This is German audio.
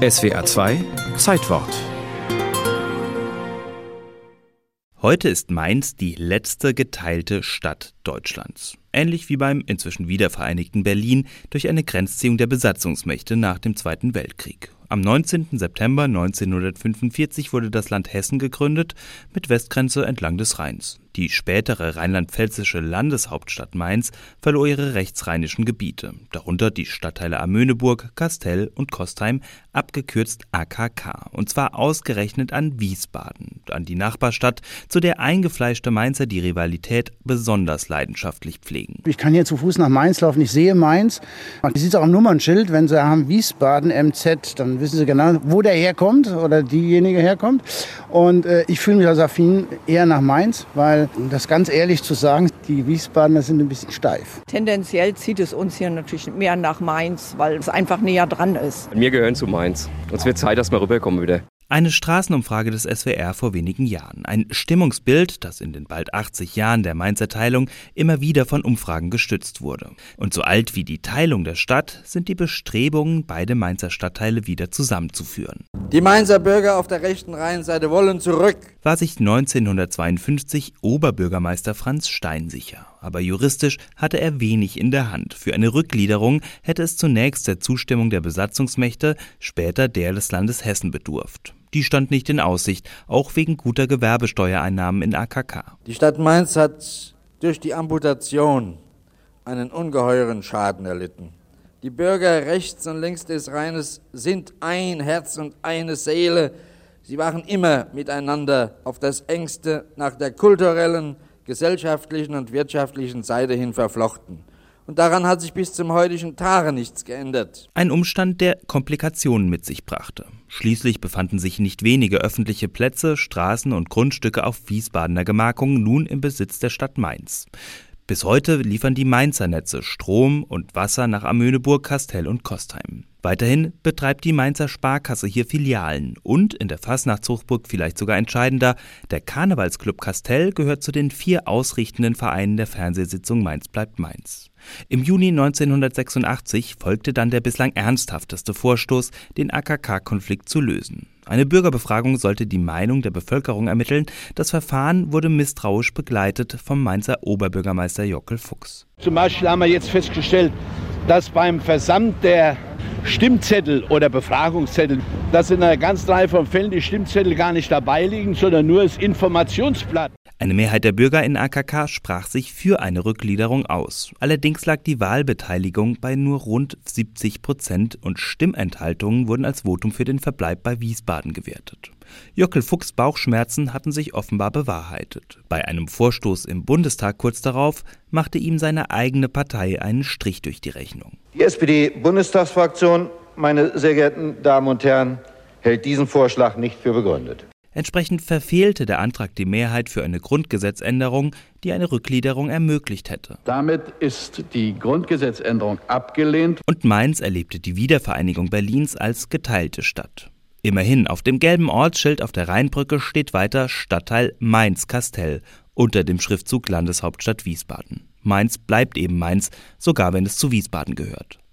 SWA 2 Zeitwort Heute ist Mainz die letzte geteilte Stadt Deutschlands. Ähnlich wie beim inzwischen wiedervereinigten Berlin durch eine Grenzziehung der Besatzungsmächte nach dem Zweiten Weltkrieg. Am 19. September 1945 wurde das Land Hessen gegründet mit Westgrenze entlang des Rheins. Die spätere rheinland-pfälzische Landeshauptstadt Mainz verlor ihre rechtsrheinischen Gebiete, darunter die Stadtteile Amöneburg, Kastell und Kostheim, abgekürzt AKK, und zwar ausgerechnet an Wiesbaden, an die Nachbarstadt, zu der eingefleischte Mainzer die Rivalität besonders leidenschaftlich pflegen. Ich kann hier zu Fuß nach Mainz laufen, ich sehe Mainz. Man sieht auch am Nummernschild, wenn Sie haben Wiesbaden MZ, dann wissen Sie genau, wo der herkommt oder diejenige herkommt. Und äh, ich fühle mich als affin eher nach Mainz, weil weil, um das ganz ehrlich zu sagen, die Wiesbadener sind ein bisschen steif. Tendenziell zieht es uns hier natürlich mehr nach Mainz, weil es einfach näher dran ist. Wir gehören zu Mainz. Uns wird Zeit, dass wir rüberkommen wieder. Eine Straßenumfrage des SWR vor wenigen Jahren. Ein Stimmungsbild, das in den bald 80 Jahren der Mainzer Teilung immer wieder von Umfragen gestützt wurde. Und so alt wie die Teilung der Stadt sind die Bestrebungen, beide Mainzer Stadtteile wieder zusammenzuführen. Die Mainzer Bürger auf der rechten Rheinseite wollen zurück. War sich 1952 Oberbürgermeister Franz Stein sicher. Aber juristisch hatte er wenig in der Hand. Für eine Rückgliederung hätte es zunächst der Zustimmung der Besatzungsmächte, später der des Landes Hessen bedurft die stand nicht in Aussicht, auch wegen guter Gewerbesteuereinnahmen in AKK. Die Stadt Mainz hat durch die Amputation einen ungeheuren Schaden erlitten. Die Bürger rechts und links des Rheines sind ein Herz und eine Seele. Sie waren immer miteinander auf das engste nach der kulturellen, gesellschaftlichen und wirtschaftlichen Seite hin verflochten und daran hat sich bis zum heutigen Tage nichts geändert. Ein Umstand, der Komplikationen mit sich brachte. Schließlich befanden sich nicht wenige öffentliche Plätze, Straßen und Grundstücke auf Wiesbadener Gemarkung nun im Besitz der Stadt Mainz. Bis heute liefern die Mainzer Netze Strom und Wasser nach Amöneburg, Kastell und Kostheim. Weiterhin betreibt die Mainzer Sparkasse hier Filialen und in der Fasnachtshochburg vielleicht sogar entscheidender, der Karnevalsclub Kastell gehört zu den vier ausrichtenden Vereinen der Fernsehsitzung Mainz bleibt Mainz. Im Juni 1986 folgte dann der bislang ernsthafteste Vorstoß, den AKK-Konflikt zu lösen. Eine Bürgerbefragung sollte die Meinung der Bevölkerung ermitteln. Das Verfahren wurde misstrauisch begleitet vom Mainzer Oberbürgermeister Jockel Fuchs. Zum Beispiel haben wir jetzt festgestellt, dass beim Versand der Stimmzettel oder Befragungszettel, dass in einer ganzen Reihe von Fällen die Stimmzettel gar nicht dabei liegen, sondern nur das Informationsblatt. Eine Mehrheit der Bürger in AKK sprach sich für eine Rückgliederung aus. Allerdings lag die Wahlbeteiligung bei nur rund 70 Prozent und Stimmenthaltungen wurden als Votum für den Verbleib bei Wiesbaden gewertet. Jockel Fuchs Bauchschmerzen hatten sich offenbar bewahrheitet. Bei einem Vorstoß im Bundestag kurz darauf machte ihm seine eigene Partei einen Strich durch die Rechnung. Die SPD-Bundestagsfraktion, meine sehr geehrten Damen und Herren, hält diesen Vorschlag nicht für begründet. Entsprechend verfehlte der Antrag die Mehrheit für eine Grundgesetzänderung, die eine Rückgliederung ermöglicht hätte. Damit ist die Grundgesetzänderung abgelehnt. Und Mainz erlebte die Wiedervereinigung Berlins als geteilte Stadt. Immerhin, auf dem gelben Ortsschild auf der Rheinbrücke steht weiter Stadtteil Mainz-Kastell unter dem Schriftzug Landeshauptstadt Wiesbaden. Mainz bleibt eben Mainz, sogar wenn es zu Wiesbaden gehört.